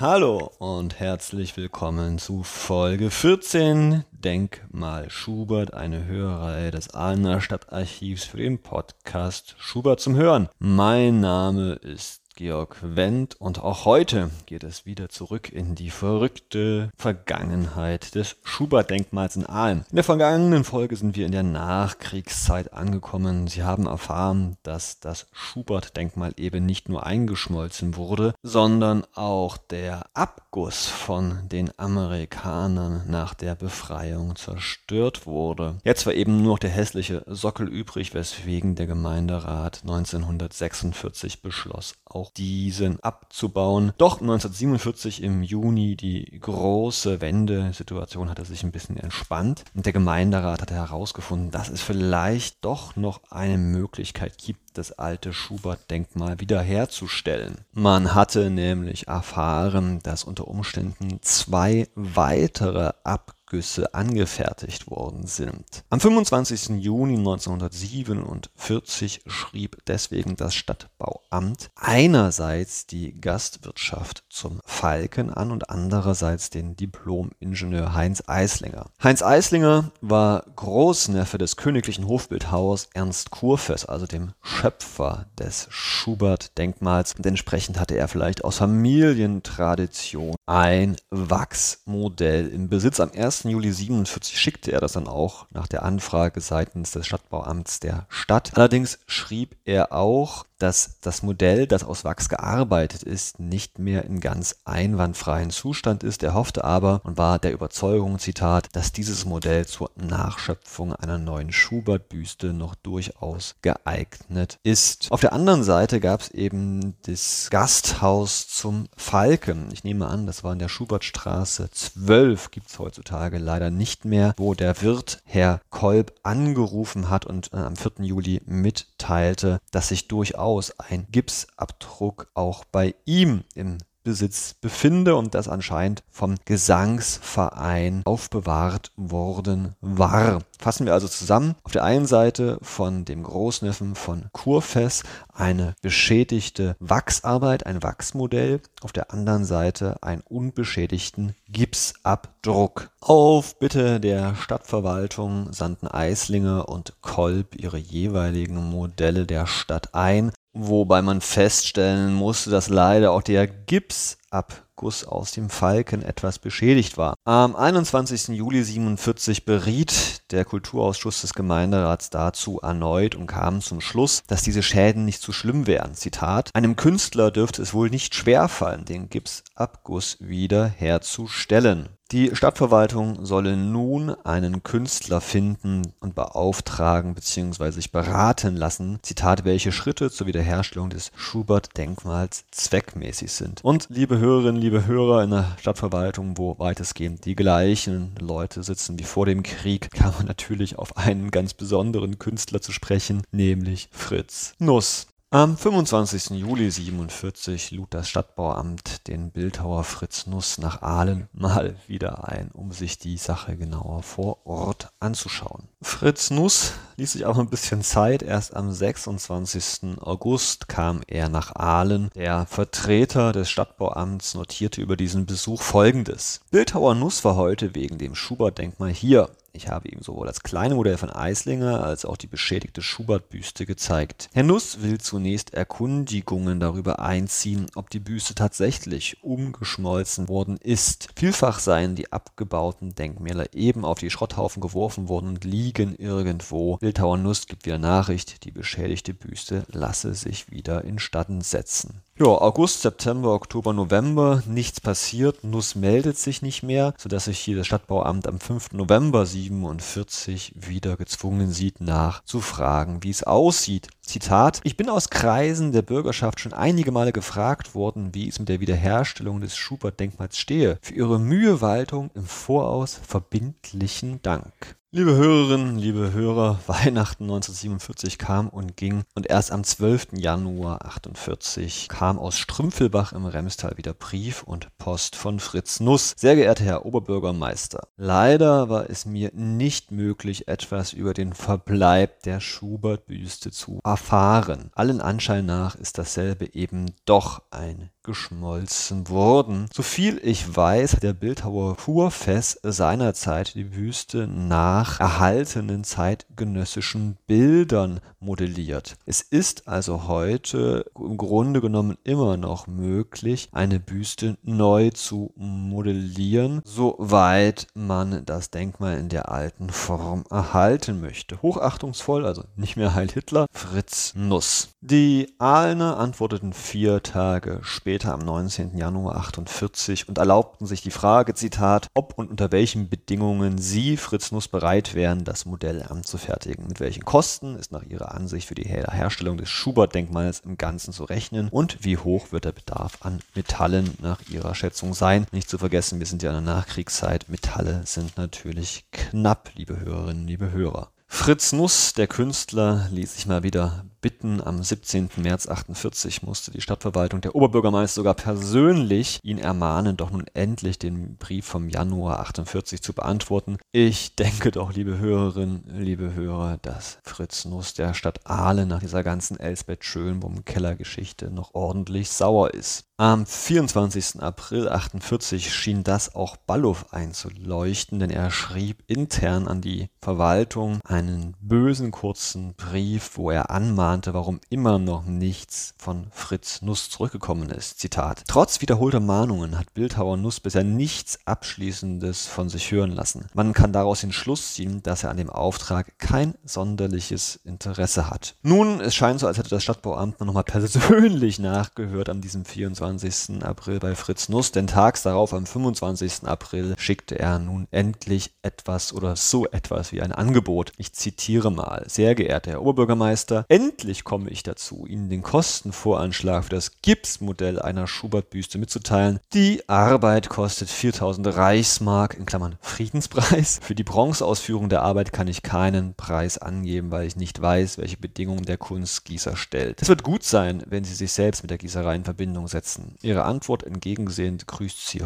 Hallo und herzlich willkommen zu Folge 14 Denkmal Schubert, eine Hörreihe des Ahlener Stadtarchivs für den Podcast Schubert zum Hören. Mein Name ist Georg Wendt und auch heute geht es wieder zurück in die verrückte Vergangenheit des Schubert-Denkmals in Aalen. In der vergangenen Folge sind wir in der Nachkriegszeit angekommen. Sie haben erfahren, dass das Schubert-Denkmal eben nicht nur eingeschmolzen wurde, sondern auch der Abguss von den Amerikanern nach der Befreiung zerstört wurde. Jetzt war eben nur noch der hässliche Sockel übrig, weswegen der Gemeinderat 1946 beschloss, auch diesen abzubauen. Doch 1947 im Juni die große Wendesituation hatte sich ein bisschen entspannt und der Gemeinderat hatte herausgefunden, dass es vielleicht doch noch eine Möglichkeit gibt, das alte Schubert-Denkmal wiederherzustellen. Man hatte nämlich erfahren, dass unter Umständen zwei weitere Abgaben Abgüsse angefertigt worden sind. Am 25. Juni 1947 schrieb deswegen das Stadtbauamt einerseits die Gastwirtschaft zum Falken an und andererseits den Diplom-Ingenieur Heinz Eislinger. Heinz Eislinger war Großneffe des königlichen Hofbildhauers Ernst Kurfürst, also dem Schöpfer des Schubert-Denkmals und entsprechend hatte er vielleicht aus Familientradition ein Wachsmodell im Besitz. Am 1. Juli 47 schickte er das dann auch nach der Anfrage seitens des Stadtbauamts der Stadt. Allerdings schrieb er auch, dass das Modell, das aus Wachs gearbeitet ist, nicht mehr in ganz einwandfreien Zustand ist. Er hoffte aber und war der Überzeugung, Zitat, dass dieses Modell zur Nachschöpfung einer neuen Schubert-Büste noch durchaus geeignet ist. Auf der anderen Seite gab es eben das Gasthaus zum Falken. Ich nehme an, das war in der Schubertstraße 12, gibt es heutzutage leider nicht mehr, wo der Wirt Herr Kolb angerufen hat und äh, am 4. Juli mitteilte, dass sich durchaus ein Gipsabdruck auch bei ihm im Besitz befinde und das anscheinend vom Gesangsverein aufbewahrt worden war. Fassen wir also zusammen. Auf der einen Seite von dem Großneffen von Kurfess eine beschädigte Wachsarbeit, ein Wachsmodell. Auf der anderen Seite einen unbeschädigten Gipsabdruck. Auf Bitte der Stadtverwaltung sandten Eislinge und Kolb ihre jeweiligen Modelle der Stadt ein wobei man feststellen musste, dass leider auch der Gipsabguss aus dem Falken etwas beschädigt war. Am 21. Juli 47 beriet der Kulturausschuss des Gemeinderats dazu erneut und kam zum Schluss, dass diese Schäden nicht zu schlimm wären. Zitat: Einem Künstler dürfte es wohl nicht schwerfallen, den Gipsabguss wieder herzustellen. Die Stadtverwaltung solle nun einen Künstler finden und beauftragen bzw. sich beraten lassen, Zitat, welche Schritte zur Wiederherstellung des Schubert-Denkmals zweckmäßig sind. Und liebe Hörerinnen, liebe Hörer in der Stadtverwaltung, wo weitestgehend die gleichen Leute sitzen wie vor dem Krieg, kann man natürlich auf einen ganz besonderen Künstler zu sprechen, nämlich Fritz Nuss. Am 25. Juli 47 lud das Stadtbauamt den Bildhauer Fritz Nuss nach Aalen mal wieder ein, um sich die Sache genauer vor Ort anzuschauen. Fritz Nuss ließ sich auch ein bisschen Zeit. Erst am 26. August kam er nach Aalen. Der Vertreter des Stadtbauamts notierte über diesen Besuch folgendes. Bildhauer Nuss war heute wegen dem Schubert-Denkmal hier. Ich habe ihm sowohl das kleine Modell von Eislinger als auch die beschädigte Schubert-Büste gezeigt. Herr Nuss will zunächst Erkundigungen darüber einziehen, ob die Büste tatsächlich umgeschmolzen worden ist. Vielfach seien die abgebauten Denkmäler eben auf die Schrotthaufen geworfen worden und liegen irgendwo. Bildhauer Nuss gibt wieder Nachricht, die beschädigte Büste lasse sich wieder instatten setzen. Ja, August, September, Oktober, November, nichts passiert, Nuss meldet sich nicht mehr, sodass sich hier das Stadtbauamt am 5. November 47 wieder gezwungen sieht, nachzufragen, wie es aussieht. Zitat, ich bin aus Kreisen der Bürgerschaft schon einige Male gefragt worden, wie es mit der Wiederherstellung des Schubert-Denkmals stehe. Für Ihre Mühewaltung im Voraus verbindlichen Dank. Liebe Hörerinnen, liebe Hörer, Weihnachten 1947 kam und ging und erst am 12. Januar 48 kam aus Strümpfelbach im Remstal wieder Brief und Post von Fritz Nuss. Sehr geehrter Herr Oberbürgermeister, leider war es mir nicht möglich, etwas über den Verbleib der Schubert-Büste zu erfahren. Allen Anschein nach ist dasselbe eben doch ein abgeschmolzen wurden. Soviel ich weiß, hat der Bildhauer Kurfess seinerzeit die Büste nach erhaltenen zeitgenössischen Bildern modelliert. Es ist also heute im Grunde genommen immer noch möglich, eine Büste neu zu modellieren, soweit man das Denkmal in der alten Form erhalten möchte. Hochachtungsvoll, also nicht mehr Heil Hitler, Fritz Nuss. Die Ahlner antworteten vier Tage später am 19. Januar 48 und erlaubten sich die Frage, Zitat, ob und unter welchen Bedingungen sie, Fritz Nuss, bereit wären, das Modell anzufertigen. Mit welchen Kosten ist nach ihrer Ansicht für die Herstellung des Schubert-Denkmals im Ganzen zu rechnen und wie hoch wird der Bedarf an Metallen nach ihrer Schätzung sein. Nicht zu vergessen, wir sind ja in der Nachkriegszeit. Metalle sind natürlich knapp, liebe Hörerinnen, liebe Hörer. Fritz Nuss, der Künstler, ließ sich mal wieder bitten. Am 17. März 48 musste die Stadtverwaltung, der Oberbürgermeister sogar persönlich ihn ermahnen, doch nun endlich den Brief vom Januar 48 zu beantworten. Ich denke doch, liebe Hörerinnen, liebe Hörer, dass Fritz Nuss der Stadt Ahle nach dieser ganzen Elsbeth Schönbohm-Keller-Geschichte noch ordentlich sauer ist. Am 24. April 48 schien das auch Ballow einzuleuchten, denn er schrieb intern an die Verwaltung einen bösen kurzen Brief, wo er anmahnte, warum immer noch nichts von Fritz Nuss zurückgekommen ist. Zitat. Trotz wiederholter Mahnungen hat Bildhauer Nuss bisher nichts Abschließendes von sich hören lassen. Man kann daraus den Schluss ziehen, dass er an dem Auftrag kein sonderliches Interesse hat. Nun, es scheint so, als hätte das Stadtbauamt nochmal persönlich nachgehört an diesem 24. 24. April bei Fritz Nuss, denn tags darauf am 25. April schickte er nun endlich etwas oder so etwas wie ein Angebot. Ich zitiere mal. Sehr geehrter Herr Oberbürgermeister, endlich komme ich dazu, Ihnen den Kostenvoranschlag für das Gipsmodell einer Schubert-Büste mitzuteilen. Die Arbeit kostet 4000 Reichsmark in Klammern Friedenspreis. Für die Bronzeausführung der Arbeit kann ich keinen Preis angeben, weil ich nicht weiß, welche Bedingungen der Kunstgießer stellt. Es wird gut sein, wenn Sie sich selbst mit der Gießerei in Verbindung setzen. Ihre Antwort entgegensehend grüßt sie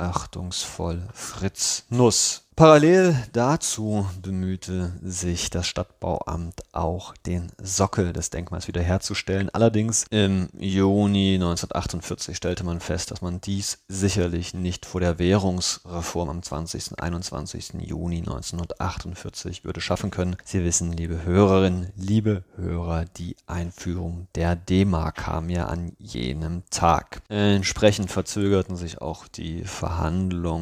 hochachtungsvoll Fritz Nuss. Parallel dazu bemühte sich das Stadtbauamt auch den Sockel des Denkmals wiederherzustellen. Allerdings im Juni 1948 stellte man fest, dass man dies sicherlich nicht vor der Währungsreform am 20. und 21. Juni 1948 würde schaffen können. Sie wissen, liebe Hörerinnen, liebe Hörer, die Einführung der D-Mark kam ja an jenem Tag. Entsprechend verzögerten sich auch die Verhandlungen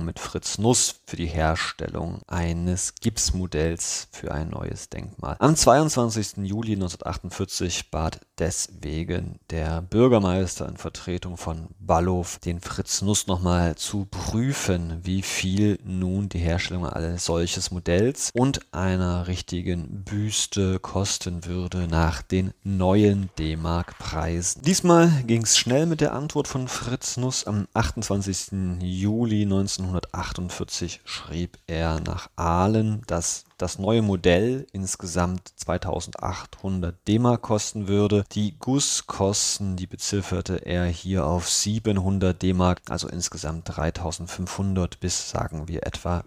mit Fritz Nuss für die Herstellung eines Gipsmodells für ein neues Denkmal. Am 22. Juli 1948 bat deswegen der Bürgermeister in Vertretung von Ballow den Fritz Nuss nochmal zu prüfen, wie viel nun die Herstellung eines solches Modells und einer richtigen Büste kosten würde nach den neuen D-Mark-Preisen. Diesmal ging es schnell mit der Antwort von Fritz Nuss. Am 28. Juli 1948 schrieb er nach Aalen, dass das neue Modell insgesamt 2800 D-Mark kosten würde. Die Gusskosten, die bezifferte er hier auf 700 D-Mark, also insgesamt 3500 bis sagen wir etwa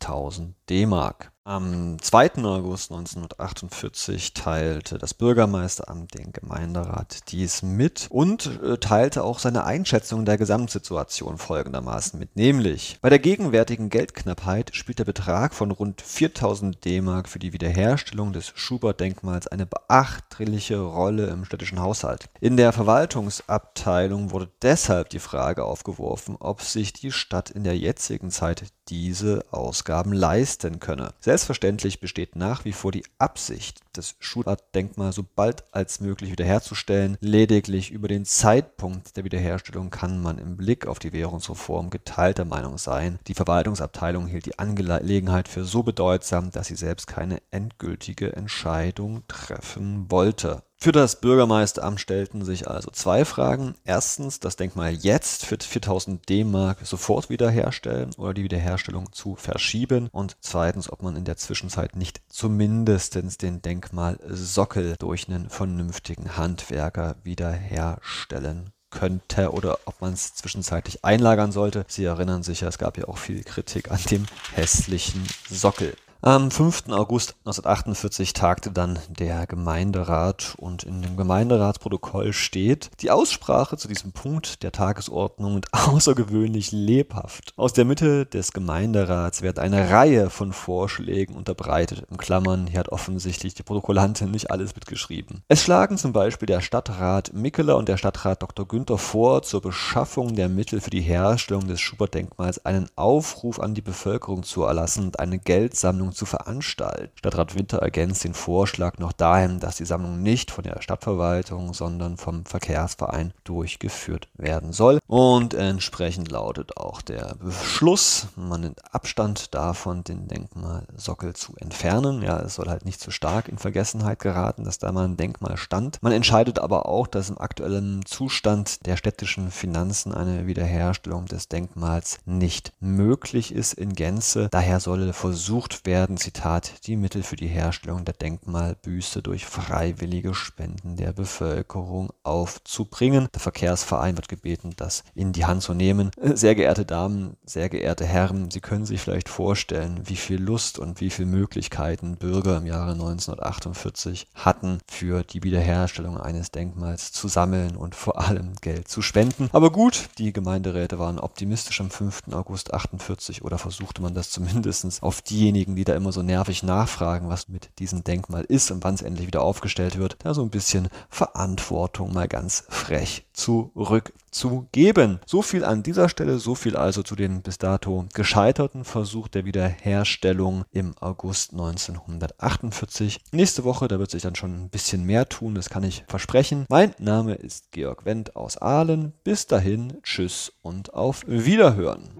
4000 D-Mark. Am 2. August 1948 teilte das Bürgermeisteramt den Gemeinderat dies mit und äh, teilte auch seine Einschätzung der Gesamtsituation folgendermaßen mit, nämlich bei der gegenwärtigen Geldknappheit spielt der Betrag von rund 4000 D-Mark für die Wiederherstellung des Schubert-Denkmals eine beachtliche Rolle im städtischen Haushalt. In der Verwaltungsabteilung wurde deshalb die Frage aufgeworfen, ob sich die Stadt in der jetzigen Zeit diese Ausgaben leisten könne. Selbstverständlich besteht nach wie vor die Absicht, das Schubert-Denkmal so bald als möglich wiederherzustellen. Lediglich über den Zeitpunkt der Wiederherstellung kann man im Blick auf die Währungsreform geteilter Meinung sein. Die Verwaltungsabteilung hielt die Angelegenheit für so bedeutsam, dass sie selbst keine endgültige Entscheidung treffen wollte. Für das Bürgermeisteramt stellten sich also zwei Fragen. Erstens, das Denkmal jetzt für 4000 D-Mark sofort wiederherstellen oder die Wiederherstellung zu verschieben. Und zweitens, ob man in der Zwischenzeit nicht zumindest den Denkmalsockel durch einen vernünftigen Handwerker wiederherstellen könnte oder ob man es zwischenzeitlich einlagern sollte. Sie erinnern sich ja, es gab ja auch viel Kritik an dem hässlichen Sockel. Am 5. August 1948 tagte dann der Gemeinderat und in dem Gemeinderatsprotokoll steht, die Aussprache zu diesem Punkt der Tagesordnung ist außergewöhnlich lebhaft. Aus der Mitte des Gemeinderats wird eine Reihe von Vorschlägen unterbreitet. Im Klammern, hier hat offensichtlich die Protokollantin nicht alles mitgeschrieben. Es schlagen zum Beispiel der Stadtrat Mickeler und der Stadtrat Dr. Günther vor, zur Beschaffung der Mittel für die Herstellung des Schubert-Denkmals einen Aufruf an die Bevölkerung zu erlassen und eine Geldsammlung zu veranstalten. Stadtrat Winter ergänzt den Vorschlag noch dahin, dass die Sammlung nicht von der Stadtverwaltung, sondern vom Verkehrsverein durchgeführt werden soll. Und entsprechend lautet auch der Beschluss, man nimmt Abstand davon, den Denkmalsockel zu entfernen. Ja, es soll halt nicht zu stark in Vergessenheit geraten, dass da mal ein Denkmal stand. Man entscheidet aber auch, dass im aktuellen Zustand der städtischen Finanzen eine Wiederherstellung des Denkmals nicht möglich ist in Gänze. Daher solle versucht werden, werden, Zitat, die Mittel für die Herstellung der Denkmalbüste durch freiwillige Spenden der Bevölkerung aufzubringen. Der Verkehrsverein wird gebeten, das in die Hand zu nehmen. Sehr geehrte Damen, sehr geehrte Herren, Sie können sich vielleicht vorstellen, wie viel Lust und wie viele Möglichkeiten Bürger im Jahre 1948 hatten, für die Wiederherstellung eines Denkmals zu sammeln und vor allem Geld zu spenden. Aber gut, die Gemeinderäte waren optimistisch am 5. August 48 oder versuchte man das zumindest auf diejenigen, die da immer so nervig nachfragen, was mit diesem Denkmal ist und wann es endlich wieder aufgestellt wird, da so ein bisschen Verantwortung mal ganz frech zurückzugeben. So viel an dieser Stelle, so viel also zu den bis dato gescheiterten Versuch der Wiederherstellung im August 1948. Nächste Woche, da wird sich dann schon ein bisschen mehr tun, das kann ich versprechen. Mein Name ist Georg Wendt aus Aalen. Bis dahin, tschüss und auf Wiederhören.